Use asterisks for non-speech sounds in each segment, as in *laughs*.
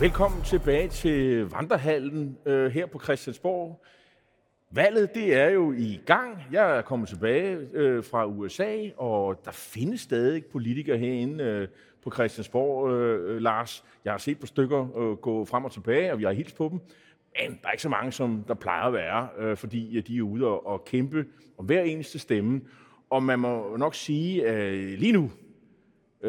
Velkommen tilbage til Vandrehallen øh, her på Christiansborg. Valget det er jo i gang. Jeg er kommet tilbage øh, fra USA, og der findes stadig politikere herinde øh, på Christiansborg, øh, øh, Lars. Jeg har set på stykker øh, gå frem og tilbage, og vi har hilst på dem. Men der er ikke så mange, som der plejer at være, øh, fordi de er ude og, og kæmpe om hver eneste stemme. Og man må nok sige, at øh, lige nu,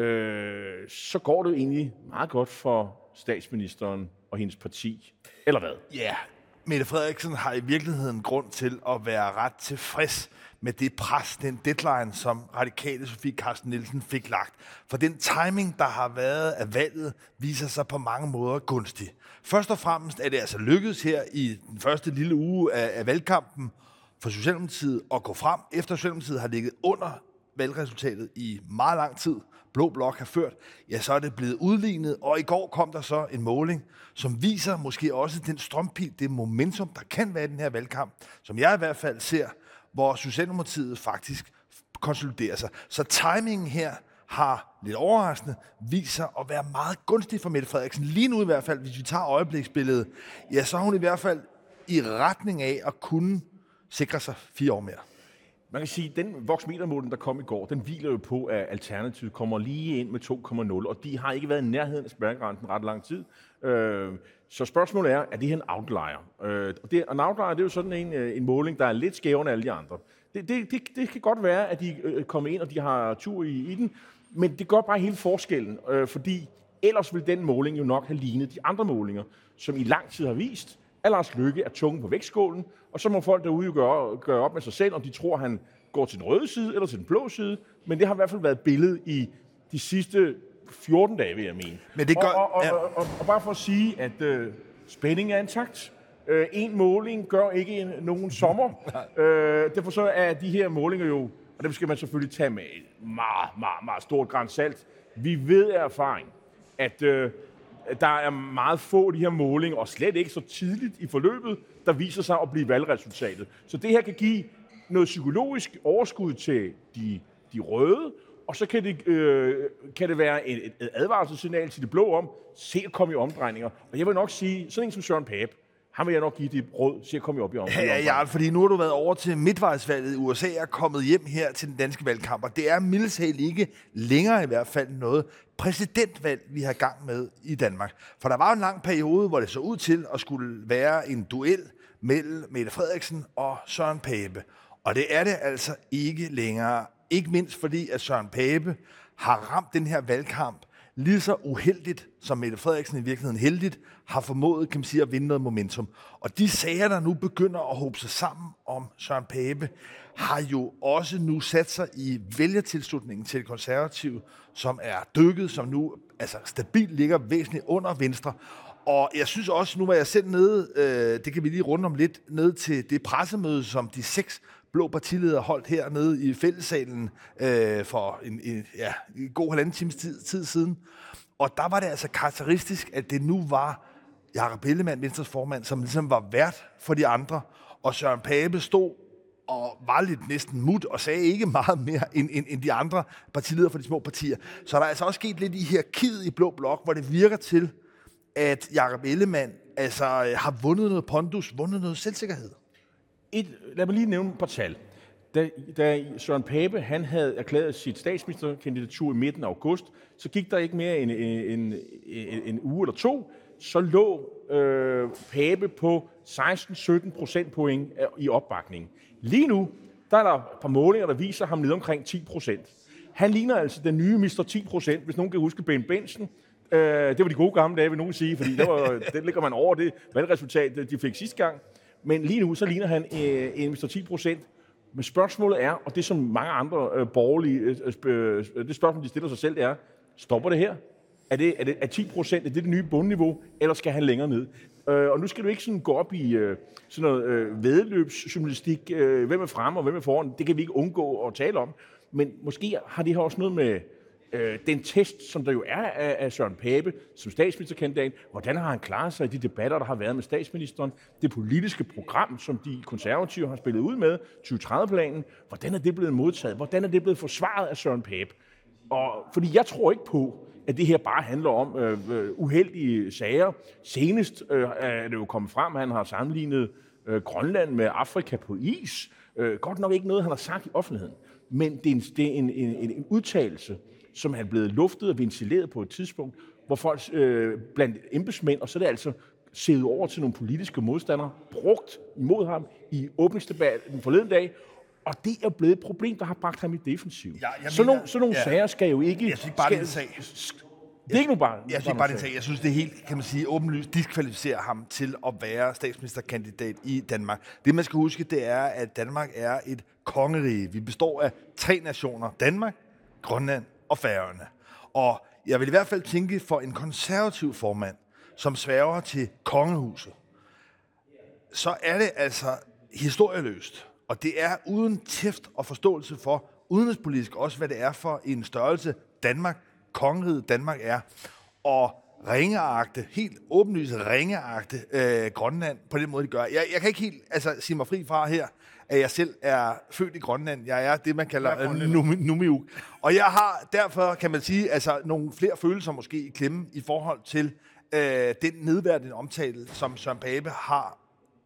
øh, så går det egentlig meget godt for statsministeren og hendes parti. Eller hvad? Ja, yeah. Mette Frederiksen har i virkeligheden grund til at være ret tilfreds med det pres, den deadline, som radikale Sofie Carsten Nielsen fik lagt. For den timing, der har været af valget, viser sig på mange måder gunstig. Først og fremmest er det altså lykkedes her i den første lille uge af, af valgkampen for Socialdemokratiet at gå frem, efter Socialdemokratiet har ligget under valgresultatet i meget lang tid, Blå Blok har ført, ja, så er det blevet udlignet, og i går kom der så en måling, som viser måske også den strømpil, det momentum, der kan være i den her valgkamp, som jeg i hvert fald ser, hvor Socialdemokratiet faktisk konsoliderer sig. Så timingen her har lidt overraskende viser at være meget gunstig for Mette Frederiksen. Lige nu i hvert fald, hvis vi tager øjebliksbilledet, ja, så er hun i hvert fald i retning af at kunne sikre sig fire år mere. Man kan sige, at den voksmetermåling, der kom i går, den hviler jo på, at Alternativet kommer lige ind med 2,0, og de har ikke været i nærheden af spærregrænsen ret lang tid. Øh, så spørgsmålet er, er det her en outlier? Øh, og det, en outlier det er jo sådan en, øh, en måling, der er lidt skævere end alle de andre. Det, det, det, det kan godt være, at de øh, kommer ind, og de har tur i, i den, men det gør bare hele forskellen, øh, fordi ellers vil den måling jo nok have lignet de andre målinger, som i lang tid har vist, at Lars Lykke er tungen på vægtskålen, og så må folk derude jo gøre, gøre op med sig selv, om de tror, han går til den røde side eller til den blå side. Men det har i hvert fald været billedet i de sidste 14 dage, vil jeg mene. Men det gør, og, og, ja. og, og, og bare for at sige, at øh, spænding er intakt. Øh, en måling gør ikke en, nogen sommer. *laughs* øh, derfor så er de her målinger jo, og dem skal man selvfølgelig tage med et meget, meget, meget stort græns salt. Vi ved af erfaring, at øh, der er meget få af de her målinger, og slet ikke så tidligt i forløbet, der viser sig at blive valgresultatet. Så det her kan give noget psykologisk overskud til de, de røde, og så kan det, øh, kan det være et, et advarselssignal til de blå om, se at komme i omdrejninger. Og jeg vil nok sige, sådan en som Søren Pape, ham vil jeg nok give dit råd til at komme op i omdrejninger. Ja, ja, fordi nu har du været over til midtvejsvalget i USA og kommet hjem her til den danske valgkamp, og det er mildest ikke længere i hvert fald noget præsidentvalg, vi har gang med i Danmark. For der var en lang periode, hvor det så ud til at skulle være en duel mellem Mette Frederiksen og Søren Pape. Og det er det altså ikke længere. Ikke mindst fordi, at Søren Pape har ramt den her valgkamp lige så uheldigt, som Mette Frederiksen i virkeligheden heldigt, har formået kan man sige, at vinde noget momentum. Og de sager, der nu begynder at håbe sig sammen om Søren Pape, har jo også nu sat sig i vælgertilslutningen til det konservative, som er dykket, som nu altså stabilt ligger væsentligt under Venstre. Og jeg synes også, nu var jeg selv nede, øh, det kan vi lige runde om lidt, ned til det pressemøde, som de seks blå partiledere holdt hernede i fællessalen øh, for en, en, ja, en god halvanden times tid, tid siden. Og der var det altså karakteristisk, at det nu var Jakob Ellemann, Venstres formand, som ligesom var vært for de andre, og Søren Pape stod og var lidt næsten mut og sagde ikke meget mere end, end, end de andre partiledere for de små partier. Så der er altså også sket lidt i hierarkiet i Blå Blok, hvor det virker til, at Jakob Ellemann altså, øh, har vundet noget pondus, vundet noget selvsikkerhed. Et, lad mig lige nævne et par tal. Da, da Søren Pape han havde erklæret sit statsministerkandidatur i midten af august, så gik der ikke mere end en, en, en, en uge eller to, så lå øh, Pape på 16-17 procentpoint i opbakning. Lige nu, der er der et par målinger, der viser ham ned omkring 10 procent. Han ligner altså den nye Mr. 10 procent, hvis nogen kan huske Ben Benson. Øh, det var de gode gamle dage, vil nogen sige, fordi det, var, *laughs* det ligger man over det valgresultat, de fik sidste gang. Men lige nu, så ligner han øh, en Mr. 10 procent. Men spørgsmålet er, og det som mange andre øh, borgerlige, øh, øh, øh, det spørgsmål, de stiller sig selv, det er, stopper det her? Er, det, er, det, er 10 procent, er det det nye bundniveau, eller skal han længere ned? Øh, og nu skal du ikke sådan gå op i øh, sådan noget øh, vedløbsjournalistik, øh, hvem er fremme og hvem er foran, det kan vi ikke undgå at tale om. Men måske har det her også noget med øh, den test, som der jo er af, af Søren Pape som statsministerkandidat. Hvordan har han klaret sig i de debatter, der har været med statsministeren? Det politiske program, som de konservative har spillet ud med, 2030-planen. Hvordan er det blevet modtaget? Hvordan er det blevet forsvaret af Søren Pape? Og, fordi jeg tror ikke på, at det her bare handler om øh, øh, uheldige sager. Senest øh, er det jo kommet frem, at han har sammenlignet øh, Grønland med Afrika på is. Øh, godt nok ikke noget, han har sagt i offentligheden, men det er en, det er en, en, en, en udtalelse, som er blevet luftet og ventileret på et tidspunkt, hvor folk øh, blandt embedsmænd, og så er det altså sædet over til nogle politiske modstandere, brugt imod ham i åbningsdebatten forleden dag, og det er blevet et problem, der har bragt ham i defensiv. Ja, jeg så mener- nogle, så nogle ja. sager skal jo ikke... Jeg synes bare, det er en skal- sag. Det er ikke nu bare... Jeg synes bare, det er en sag. Jeg synes, det er helt, kan man sige, åbenlyst diskvalificerer ham til at være statsministerkandidat i Danmark. Det, man skal huske, det er, at Danmark er et kongerige. Vi består af tre nationer. Danmark, Grønland og færgerne. Og jeg vil i hvert fald tænke for en konservativ formand, som sværger til kongehuset, så er det altså historieløst. Og det er uden tæft og forståelse for udenrigspolitisk også, hvad det er for en størrelse Danmark, kongeriget Danmark er. Og ringeagte, helt åbenlyst ringeagte øh, Grønland på den måde, de gør. Jeg, jeg kan ikke helt altså, sige mig fri fra her, at jeg selv er født i Grønland. Jeg er det, man kalder numi- numiuk. Og jeg har derfor, kan man sige, altså, nogle flere følelser måske i klemme i forhold til øh, den nedværdige omtale, som Søren Pape har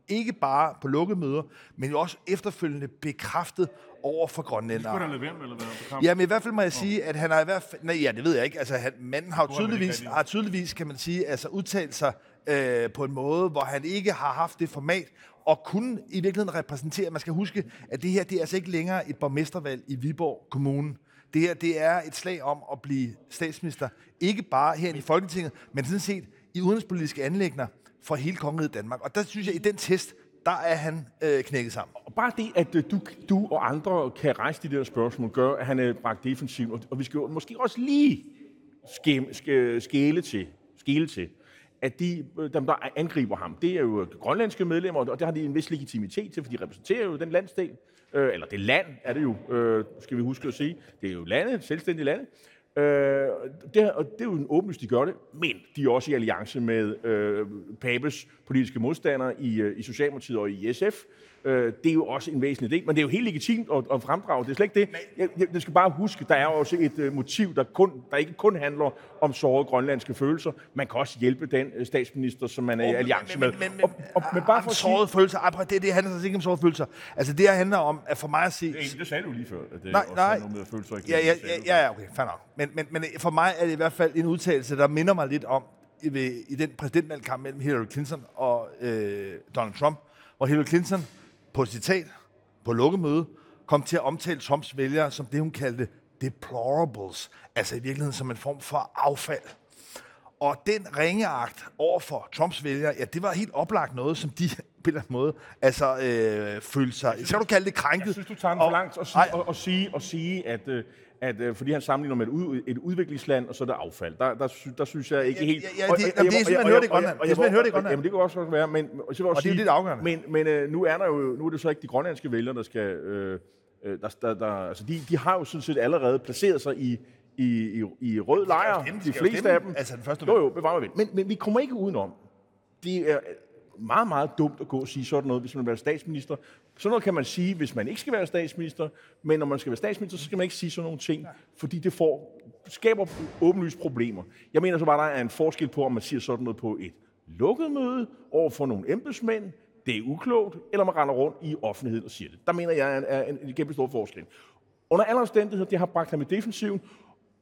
ikke bare på lukkede møder, men jo også efterfølgende bekræftet over for grønlændere. lade være med, eller hvad? Jamen i hvert fald må jeg sige, at han har i hvert fald... Nej, ja, det ved jeg ikke. Altså, han, manden har tydeligvis, har tydeligvis, kan man sige, altså udtalt sig øh, på en måde, hvor han ikke har haft det format, og kunne i virkeligheden repræsentere. Man skal huske, at det her, det er altså ikke længere et borgmestervalg i Viborg Kommune. Det her, det er et slag om at blive statsminister. Ikke bare her i Folketinget, men sådan set i udenrigspolitiske anlægner for hele kongeriget Danmark. Og der synes jeg, i den test, der er han øh, knækket sammen. Og bare det, at øh, du, du og andre kan rejse de der spørgsmål, gør, at han er bragt defensiv. Og, og vi skal jo måske også lige skæ, skæle, til, skæle til, at de, øh, dem, der angriber ham, det er jo grønlandske medlemmer, og det har de en vis legitimitet til, for de repræsenterer jo den landsdel, øh, eller det land er det jo, øh, skal vi huske at sige. Det er jo landet, selvstændige lande. Øh, det, og det er jo en åbenlyst, de gør det, men de er også i alliance med øh, Papes politiske modstandere i, øh, i Socialdemokratiet og i SF. Øh, det er jo også en væsentlig del, men det er jo helt legitimt at, at fremdrage. Det er slet ikke det. Jeg, jeg, jeg skal bare huske, der er også et øh, motiv, der, kun, der ikke kun handler om sårede grønlandske følelser. Man kan også hjælpe den øh, statsminister, som man er i alliance med. Men, men, men, og, og, men bare for at sige... sårede følelser. Prøv, det, det handler ikke om sårede følelser. Altså det her handler om, at for mig at se... Det, det sagde du lige før, at det Nej, også nej. noget med følelser ikke Ja, ja, ja, ja, okay, fair nok. Men, men, men for mig er det i hvert fald en udtalelse, der minder mig lidt om i, ved, i den præsidentvalgkamp mellem Hillary Clinton og øh, Donald Trump, hvor Hillary Clinton på citat på lukkemøde kom til at omtale Trumps vælgere som det, hun kaldte deplorables, altså i virkeligheden som en form for affald. Og den ringeagt over for Trumps vælgere, ja, det var helt oplagt noget, som de *laughs* på en eller anden måde altså, øh, følte sig... Skal du kalde det krænket? Jeg synes, du tager den for langt at sige, Ej. at, at sige, at sige at, øh, at øh, fordi han sammenligner med et, ud, et udviklingsland, og så er det affald. Der, der, sy- der synes jeg ikke helt... ja, ja, det- og- jamen, det er hører det i Grønland. Det er hører det i Grønland. Jamen, det kan også være, men og så vil Og det er lidt afgørende. Men, men øh, nu er der jo nu er det så ikke de grønlandske vælgere, der skal... Øh, øh, der, der, der, altså de, de har jo sådan set allerede placeret sig i, i, i, i rød lejr, de de fleste stemme. af dem. Altså, den første jo, jo, bevar mig vel. Men, men vi kommer ikke udenom. Det er meget, meget dumt at gå og sige sådan noget, hvis man vil være statsminister. Sådan noget kan man sige, hvis man ikke skal være statsminister, men når man skal være statsminister, så skal man ikke sige sådan nogle ting, fordi det får, skaber åbenlyst problemer. Jeg mener så bare, der er en forskel på, om man siger sådan noget på et lukket møde over for nogle embedsmænd, det er uklogt, eller man render rundt i offentligheden og siger det. Der mener jeg er en, er en, en kæmpe stor forskel. Under alle omstændigheder, det har bragt ham i defensiven,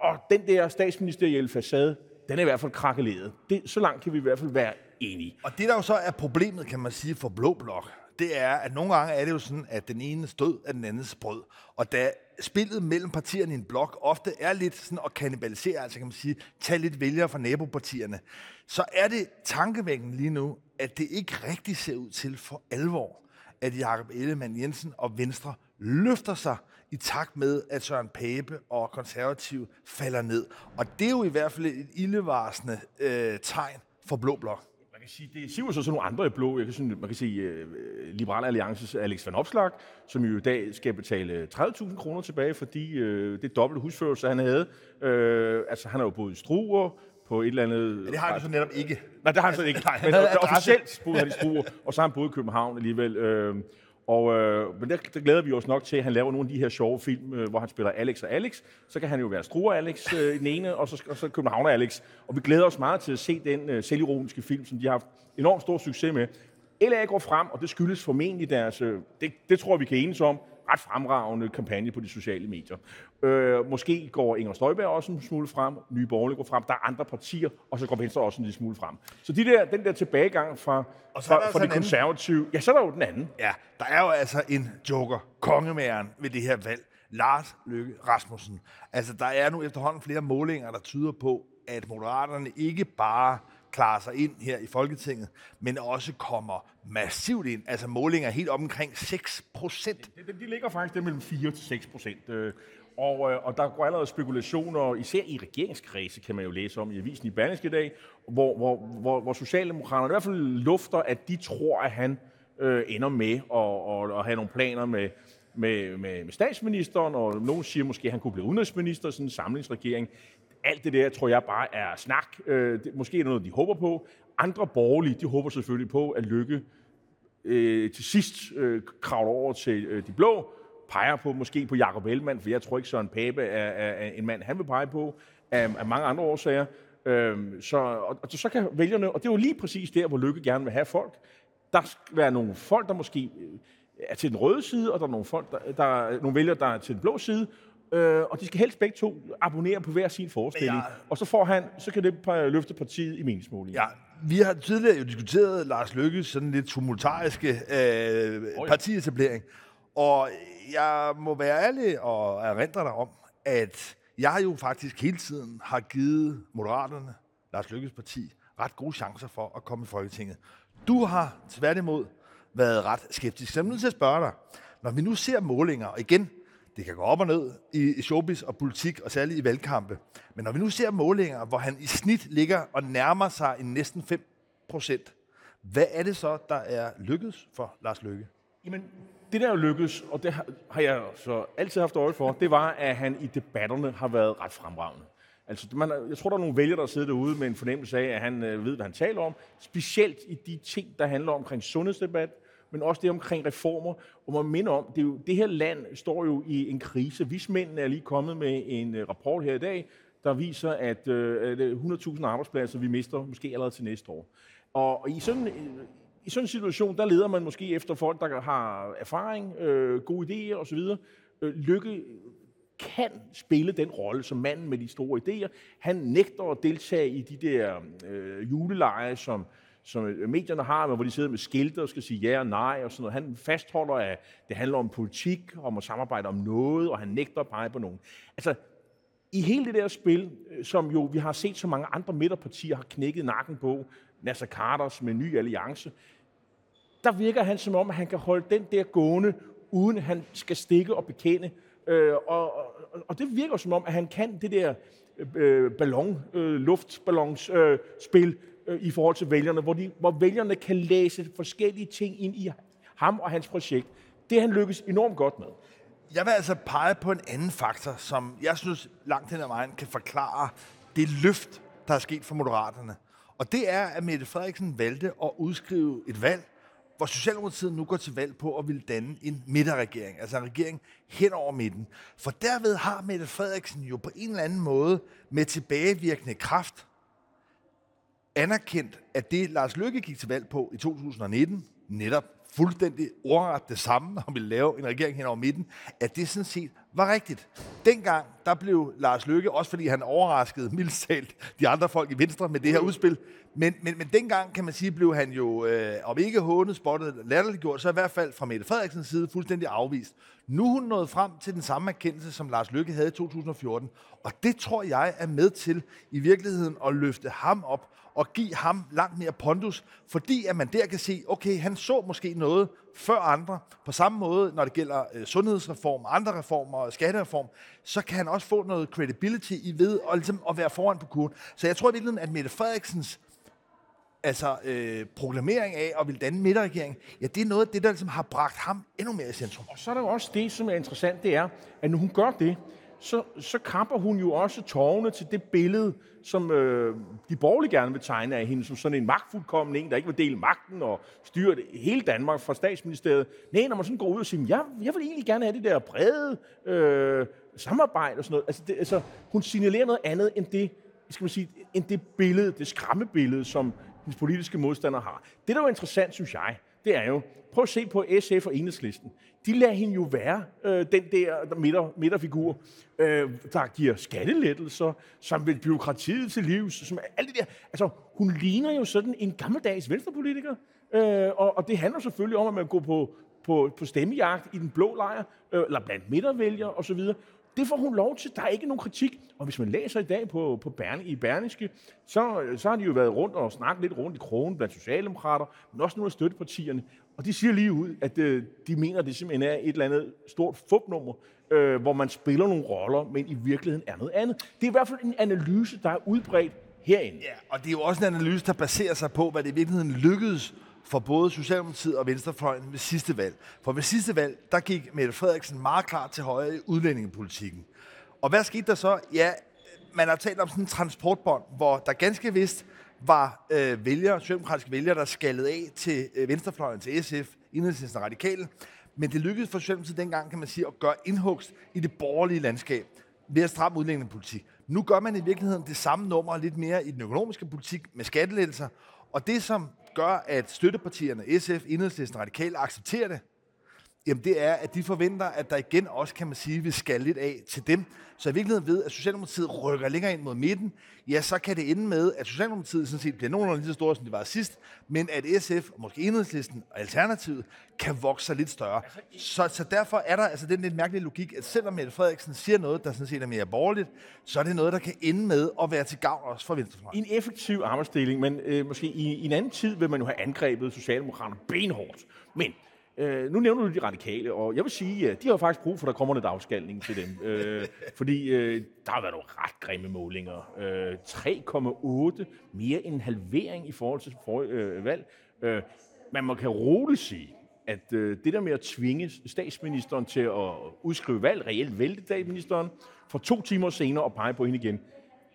og den der statsministerielle facade, den er i hvert fald krakkeleret. Det, så langt kan vi i hvert fald være enige. Og det, der jo så er problemet, kan man sige, for Blå Blok, det er, at nogle gange er det jo sådan, at den ene stød er den andens brød. Og da spillet mellem partierne i en blok ofte er lidt sådan at kanibalisere, altså kan man sige, tage lidt vælgere fra nabopartierne, så er det tankevækkende lige nu, at det ikke rigtig ser ud til for alvor, at Jakob Ellemann Jensen og Venstre løfter sig i takt med, at Søren Pape og konservative falder ned. Og det er jo i hvert fald et ildevarsende øh, tegn for Blå Blok. Kan sige, det siver så sådan nogle andre i blå. Jeg kan sådan, man kan sige, uh, Liberale Alliances Alex van Opslag, som jo i dag skal betale 30.000 kroner tilbage, fordi uh, det dobbelte husførelse, han havde. Uh, altså, han har jo boet i Struer på et eller andet... Det har han så netop ikke. Nej, det har han så ikke. *laughs* Men officielt boede han i Struer, og så har han boet i København alligevel. Øh, og, øh, men der, der glæder vi os nok til, at han laver nogle af de her sjove film, øh, hvor han spiller Alex og Alex. Så kan han jo være Struer Alex øh, i den ene, og så, og så Københavner Alex. Og vi glæder os meget til at se den øh, selvironiske film, som de har haft enormt stor succes med. LA går frem, og det skyldes formentlig deres, øh, det, det tror jeg, vi kan enes om, ret fremragende kampagne på de sociale medier. Øh, måske går Inger Støjberg også en smule frem, Nye Borgerlige går frem, der er andre partier, og så går Venstre også en lille smule frem. Så de der, den der tilbagegang fra, Og så der fra, altså fra en de anden- konservative, ja, så er der jo den anden. Ja, der er jo altså en joker, kongemæren ved det her valg. Lars Løkke Rasmussen. Altså, der er nu efterhånden flere målinger, der tyder på, at Moderaterne ikke bare klarer sig ind her i Folketinget, men også kommer massivt ind. Altså målinger helt omkring 6 procent. De, de ligger faktisk der mellem 4 til 6 procent. Øh. Og, øh, og der går allerede spekulationer, især i regeringskredse, kan man jo læse om i avisen i Berlingske i dag, hvor, hvor, hvor, hvor Socialdemokraterne i hvert fald lufter, at de tror, at han øh, ender med at, at, at have nogle planer med, med, med, med statsministeren, og nogen siger måske, at han kunne blive udenrigsminister i sådan en samlingsregering. Alt det der, tror jeg bare er snak. Øh, det, måske er det noget, de håber på. Andre borgerlige, de håber selvfølgelig på, at Lykke øh, til sidst øh, kravler over til øh, de blå, peger på måske på Jacob Ellemann, for jeg tror ikke, Søren Pape er, er, er en mand, han vil pege på, af, af mange andre årsager. Øhm, så, og, og så kan vælgerne, og det er jo lige præcis der, hvor Lykke gerne vil have folk. Der skal være nogle folk, der måske øh, er til den røde side, og der er nogle, folk, der, der er nogle vælgere, der er til den blå side. Øh, og de skal helst begge to abonnere på hver sin forestilling. Ja. Og så får han, så kan det løfte partiet i meningsmålingen. Ja, vi har tidligere jo diskuteret Lars Lykkes sådan lidt tumultariske øh, ja. partietablering. Og jeg må være ærlig og erindre dig om, at jeg jo faktisk hele tiden har givet Moderaterne, Lars Lykkes parti, ret gode chancer for at komme i Folketinget. Du har tværtimod været ret skeptisk. Så jeg er nødt til at spørge dig, når vi nu ser målinger, og igen, det kan gå op og ned i showbiz og politik, og særligt i valgkampe. Men når vi nu ser målinger, hvor han i snit ligger og nærmer sig en næsten 5 procent, hvad er det så, der er lykkedes for Lars Lykke? Jamen, det der jo lykkedes, og det har, har jeg så altid haft øje for, det var, at han i debatterne har været ret fremragende. Altså, man, jeg tror, der er nogle vælgere, der sidder derude med en fornemmelse af, at han øh, ved, hvad han taler om. Specielt i de ting, der handler omkring sundhedsdebat, men også det omkring reformer. Og man minder om, det, er jo, det her land står jo i en krise. Vismændene er lige kommet med en øh, rapport her i dag, der viser, at øh, 100.000 øh, arbejdspladser vi mister måske allerede til næste år. Og, i sådan, øh, i sådan en situation, der leder man måske efter folk, der har erfaring, øh, gode idéer osv. Lykke kan spille den rolle som manden med de store idéer. Han nægter at deltage i de der øh, juleleje, som, som øh, medierne har, hvor de sidder med skilte og skal sige ja og nej og sådan noget. Han fastholder, at det handler om politik, om at samarbejde om noget, og han nægter at pege på nogen. Altså, i hele det der spil, øh, som jo vi har set så mange andre midterpartier har knækket nakken på, Nasser Carters med ny alliance, der virker han som om, at han kan holde den der gående, uden han skal stikke og bekende. Øh, og, og, og det virker som om, at han kan det der øh, ballon, øh, luftballonsspil øh, spil, øh, i forhold til vælgerne, hvor, de, hvor vælgerne kan læse forskellige ting ind i ham og hans projekt. Det han lykkes enormt godt med. Jeg vil altså pege på en anden faktor, som jeg synes langt hen ad vejen kan forklare det løft, der er sket for Moderaterne. Og det er, at Mette Frederiksen valgte at udskrive et valg, hvor Socialdemokratiet nu går til valg på at ville danne en midterregering, altså en regering hen over midten. For derved har Mette Frederiksen jo på en eller anden måde med tilbagevirkende kraft anerkendt, at det Lars Løkke gik til valg på i 2019, netop fuldstændig ordret det samme, og ville lave en regering hen over midten, at det sådan set var rigtigt. Dengang, der blev Lars Løkke, også fordi han overraskede mildt talt de andre folk i Venstre med det her udspil, men, men, men dengang kan man sige, blev han jo, øh, om ikke hånet, spottet, latterliggjort, så i hvert fald fra Mette Frederiksens side fuldstændig afvist. Nu er hun nået frem til den samme erkendelse, som Lars Løkke havde i 2014, og det tror jeg er med til i virkeligheden at løfte ham op og give ham langt mere pondus, fordi at man der kan se, okay, han så måske noget før andre, på samme måde, når det gælder øh, sundhedsreform, andre reformer og skattereform, så kan han også få noget credibility i ved at, ligesom, at være foran på kurven. Så jeg tror i virkeligheden, at Mette Frederiksens altså, øh, proklamering af at ville danne midterregering, ja, det er noget af det, der ligesom har bragt ham endnu mere i centrum. Og så er der jo også det, som er interessant, det er, at når hun gør det, så, så kapper hun jo også tårne til det billede, som øh, de borgerlige gerne vil tegne af hende, som sådan en magtfuldkommen en, der ikke vil dele magten og styre det, hele Danmark fra statsministeriet. Nej, når man sådan går ud og siger, jeg, jeg vil egentlig gerne have det der brede øh, samarbejde og sådan noget. Altså, det, altså, hun signalerer noget andet end det, skal man sige, end det billede, det skræmmebillede, som hendes politiske modstandere har. Det, der er interessant, synes jeg, det er jo, prøv at se på SF og Enhedslisten. De lader hende jo være øh, den der midter, midterfigur, øh, der giver skattelettelser, som vil byråkratiet til livs, som alt det der. Altså, hun ligner jo sådan en gammeldags venstrepolitiker, øh, og, og det handler selvfølgelig om, at man går på, på, på stemmejagt i den blå lejr, øh, eller blandt midtervælgere osv. Det får hun lov til. Der er ikke nogen kritik. Og hvis man læser i dag på, på Berne, i Berniske, så, så har de jo været rundt og snakket lidt rundt i krogen blandt socialdemokrater, men også nogle af støttepartierne. Og de siger lige ud, at øh, de mener, at det simpelthen er et eller andet stort fupnummer, øh, hvor man spiller nogle roller, men i virkeligheden er noget andet. Det er i hvert fald en analyse, der er udbredt herinde. Ja, og det er jo også en analyse, der baserer sig på, hvad det i virkeligheden lykkedes for både Socialdemokratiet og Venstrefløjen ved sidste valg. For ved sidste valg, der gik Mette Frederiksen meget klart til højre i udlændingepolitikken. Og hvad skete der så? Ja, man har talt om sådan en transportbånd, hvor der ganske vist var øh, vælgere, socialdemokratiske vælgere, der skaldede af til øh, Venstrefløjen, til SF, Enhedslisten og Radikale. Men det lykkedes for Socialdemokratiet dengang, kan man sige, at gøre indhugst i det borgerlige landskab ved at stramme udlændingepolitik. Nu gør man i virkeligheden det samme nummer lidt mere i den økonomiske politik med skattelettelser. Og det, som gør, at støttepartierne SF, Enhedslisten Radikale accepterer det, jamen det er, at de forventer, at der igen også, kan man sige, vil skal lidt af til dem. Så i virkeligheden ved, at Socialdemokratiet rykker længere ind mod midten, ja, så kan det ende med, at Socialdemokratiet sådan set bliver nogenlunde lige så store, som det var sidst, men at SF, og måske Enhedslisten og Alternativet, kan vokse sig lidt større. Så, så derfor er der altså den lidt mærkelige logik, at selvom Mette Frederiksen siger noget, der sådan set er mere borgerligt, så er det noget, der kan ende med at være til gavn også for Venstrefløjen. En effektiv arbejdsdeling, men øh, måske i, i en anden tid vil man jo have angrebet Socialdemokraterne benhårdt. Men Øh, nu nævner du de radikale, og jeg vil sige, at de har faktisk brug for, at der kommer lidt afskalning til dem. øh, *laughs* fordi øh, der har været nogle ret grimme målinger. Øh, 3,8, mere end en halvering i forhold til forrige øh, valg. Øh, man må kan roligt sige, at øh, det der med at tvinge statsministeren til at udskrive valg, reelt vælte statsministeren, for to timer senere og pege på hende igen,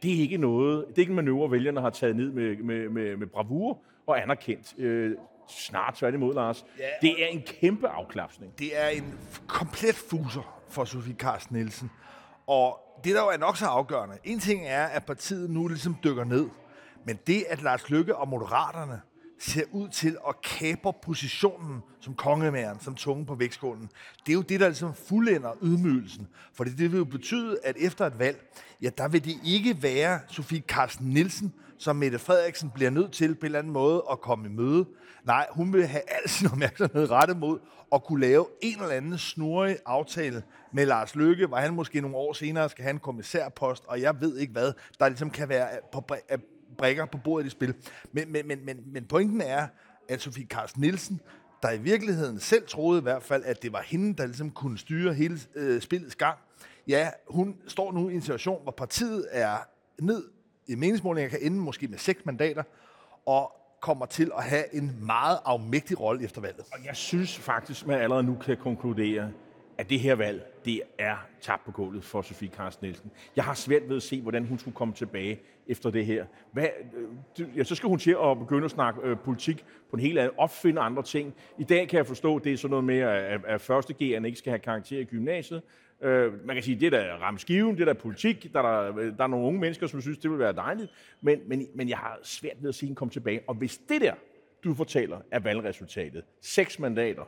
det er ikke noget, det er ikke en manøvre, vælgerne har taget ned med, med, med, med bravur og anerkendt. Øh, snart tværtimod, Lars. Ja, det er en kæmpe afklapsning. Det er en komplet fuser for Sofie Carsten Nielsen. Og det, der jo er nok så afgørende, en ting er, at partiet nu ligesom dykker ned. Men det, at Lars Lykke og Moderaterne ser ud til at kæber positionen som kongemæren, som tunge på vægtskålen. Det er jo det, der ligesom fuldender ydmygelsen. For det, det vil jo betyde, at efter et valg, ja, der vil det ikke være Sofie Carsten Nielsen, som Mette Frederiksen bliver nødt til på en eller anden måde at komme i møde. Nej, hun vil have al sin opmærksomhed rettet mod at kunne lave en eller anden snorig aftale med Lars Løkke, hvor han måske nogle år senere skal have en kommissærpost, og jeg ved ikke hvad, der ligesom kan være på brækker på bordet i spil. Men, men, men, men, men pointen er, at Sofie Carsten Nielsen, der i virkeligheden selv troede i hvert fald, at det var hende, der ligesom kunne styre hele øh, spillets gang, ja, hun står nu i en situation, hvor partiet er ned i meningsmålinger, kan ende måske med seks mandater, og kommer til at have en meget afmægtig rolle efter valget. Og jeg synes faktisk, man allerede nu kan konkludere, at det her valg, det er tabt på gulvet for Sofie Carsten Nielsen. Jeg har svært ved at se, hvordan hun skulle komme tilbage efter det her. Hvad, øh, ja, så skal hun til at begynde at snakke øh, politik på en helt anden, opfinde andre ting. I dag kan jeg forstå, at det er sådan noget med, at, at første G'erne ikke skal have karakter i gymnasiet. Øh, man kan sige, det der er ramskiven, det er der politik, der er, der, øh, der er nogle unge mennesker, som synes, det vil være dejligt, men, men, men jeg har svært ved at se hende komme tilbage. Og hvis det der, du fortæller, er valgresultatet, seks mandater,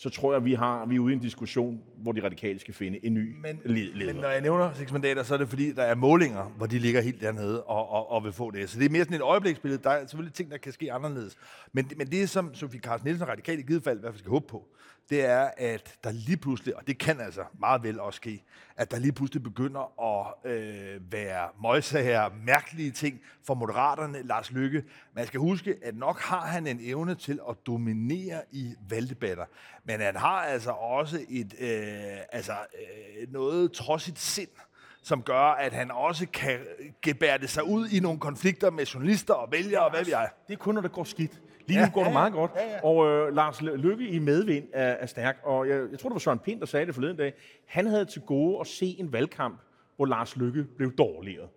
så tror jeg, vi, har, vi er ude i en diskussion, hvor de radikale skal finde en ny men, leder. Men når jeg nævner seks mandater, så er det fordi, der er målinger, hvor de ligger helt dernede og, og, og vil få det. Så det er mere sådan et øjebliksbillede. Der er selvfølgelig ting, der kan ske anderledes. Men, men det, som Sofie Carsten Nielsen og radikale i givet fald i hvert fald skal håbe på, det er, at der lige pludselig, og det kan altså meget vel også ske, at der lige pludselig begynder at øh, være møjsager, mærkelige ting for moderaterne, Lars Lykke. Man skal huske, at nok har han en evne til at dominere i valgdebatter, men han har altså også et, øh, altså, øh, noget trodsigt sind, som gør, at han også kan gebære det sig ud i nogle konflikter med journalister og vælgere og hvad vi er. Det er kun, når det går skidt. Lige nu Ja, går det ja, meget godt. Ja, ja. Og øh, Lars Lykke i medvind er, er stærk. Og jeg, jeg tror, det var Søren Pind, der sagde det forleden dag. Han havde til gode at se en valgkamp, hvor Lars Lykke blev dårligere.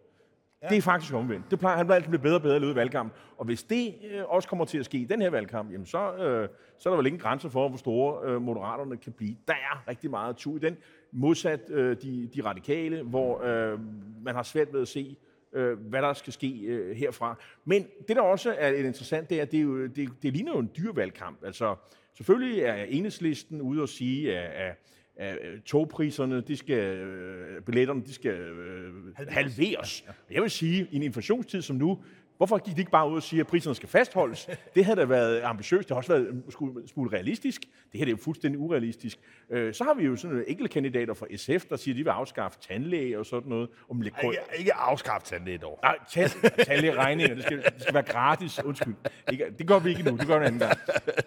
Ja. Det er faktisk omvendt. Det plejer, han vil altid blive bedre og bedre i løbet af valgkampen. Og hvis det øh, også kommer til at ske i den her valgkamp, jamen så, øh, så er der vel ingen grænser for, hvor store øh, moderaterne kan blive. Der er rigtig meget tur i den. Modsat øh, de, de radikale, hvor øh, man har svært ved at se, øh, hvad der skal ske øh, herfra. Men det, der også er interessant, det er, at det, er jo, det, det ligner jo en dyr valgkamp. Altså, selvfølgelig er enhedslisten ude og sige, at, at at togpriserne, de skal, øh, billetterne, de skal øh, halveres. Jeg vil sige, i en inflationstid som nu, hvorfor gik de ikke bare ud og sige, at priserne skal fastholdes? *laughs* Det havde da været ambitiøst, det har også været en smule- realistisk. Det her det er jo fuldstændig urealistisk. Øh, Så har vi jo sådan nogle enkelte kandidater fra SF, der siger, at de vil afskaffe tandlæge og sådan noget. Om lidt Ikke, ikke afskaffet tandlæge dog. Nej, tand, tandlægeregninger, det skal, det skal være gratis. Undskyld. Ikke, det gør vi ikke nu, det gør vi en anden gang.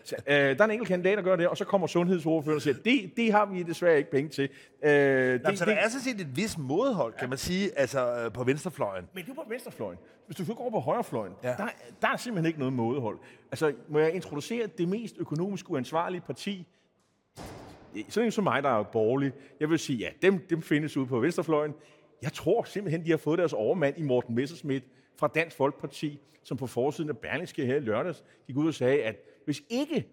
Så, *laughs* øh, der er en enkelt kandidat, der gør det, og så kommer sundhedsordføreren og siger, det, det har vi desværre ikke penge til. Øh, det, Jamen, så der er sådan set et vis mådehold, kan man sige, altså øh, på venstrefløjen. Men det er på venstrefløjen. Hvis du går på højrefløjen, Ja. der, der er simpelthen ikke noget mådehold. Altså, må jeg introducere det mest økonomisk uansvarlige parti? Sådan en som mig, der er borgerlig. Jeg vil sige, ja, dem, dem findes ude på venstrefløjen. Jeg tror simpelthen, de har fået deres overmand i Morten Messerschmidt fra Dansk Folkeparti, som på forsiden af Berlingske her i lørdags gik ud og sagde, at hvis ikke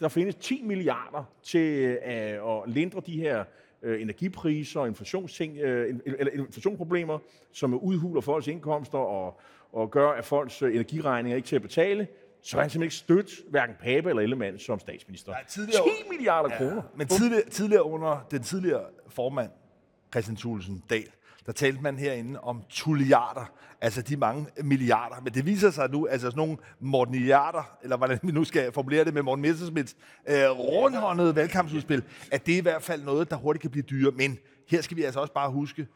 der findes 10 milliarder til øh, at lindre de her øh, energipriser og inflationsting, øh, eller inflationsproblemer, som udhuler folks indkomster og, og gør, at folks øh, energiregninger ikke til at betale, så er han simpelthen ikke stødt hverken Pape eller Ellemann som statsminister. Nej, tidligere- 10 milliarder ja. kroner. Men tidligere, tidligere under den tidligere formand, Christian Thulesen Dahl, der talte man herinde om tulliarder, altså de mange milliarder. Men det viser sig nu, altså sådan nogle morteniarder, eller hvordan vi nu skal formulere det med Morten Messersmiths øh, rundhåndede valgkampsudspil, at det er i hvert fald noget, der hurtigt kan blive dyre. Men her skal vi altså også bare huske,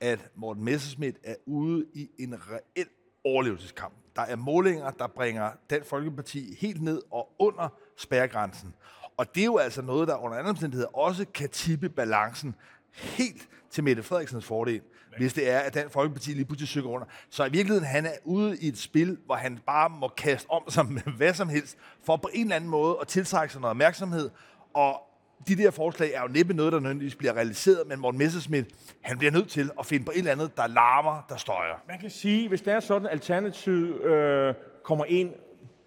at Morten Messersmith er ude i en reel overlevelseskamp. Der er målinger, der bringer Dansk Folkeparti helt ned og under spærregrænsen. Og det er jo altså noget, der under andre omstændigheder også kan tippe balancen helt til Mette Frederiksens fordel, hvis det er, at den Folkeparti lige pludselig søger under. Så i virkeligheden, han er ude i et spil, hvor han bare må kaste om sig *laughs* med hvad som helst, for på en eller anden måde at tiltrække sig noget opmærksomhed. Og de der forslag er jo næppe noget, der nødvendigvis bliver realiseret, men Morten Messerschmidt, han bliver nødt til at finde på et eller andet, der larmer, der støjer. Man kan sige, hvis det er sådan, at Alternativet øh, kommer ind,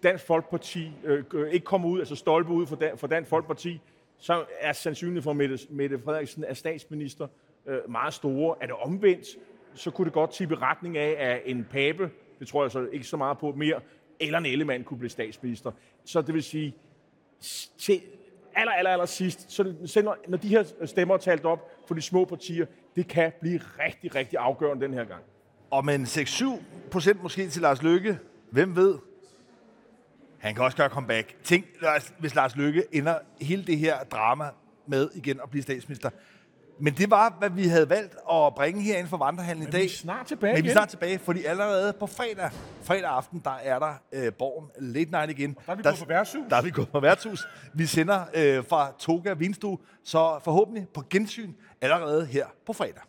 Dansk Folkeparti øh, ikke kommer ud, altså stolpe ud for, Dan, for Dansk Folkeparti, så er sandsynligheden for, at Mette, Mette Frederiksen er statsminister Øh, meget store. Er det omvendt, så kunne det godt tippe retning af, at en pape, det tror jeg så ikke så meget på mere, eller en ellemand kunne blive statsminister. Så det vil sige, til aller, aller, aller sidst, så selv når, når de her stemmer er talt op for de små partier, det kan blive rigtig, rigtig afgørende den her gang. Og med en 6-7 procent måske til Lars Lykke, hvem ved? Han kan også gøre comeback. Tænk, hvis Lars Lykke ender hele det her drama med igen at blive statsminister. Men det var, hvad vi havde valgt at bringe herinde for vandrehallen i Men dag. vi er snart tilbage Men vi er snart tilbage, fordi allerede på fredag, fredag aften, der er der øh, Borgen Late Night igen. der er vi gået på værtshus. Der er vi gået på værtshus. Vi sender øh, fra Toga Vinstue, så forhåbentlig på gensyn allerede her på fredag.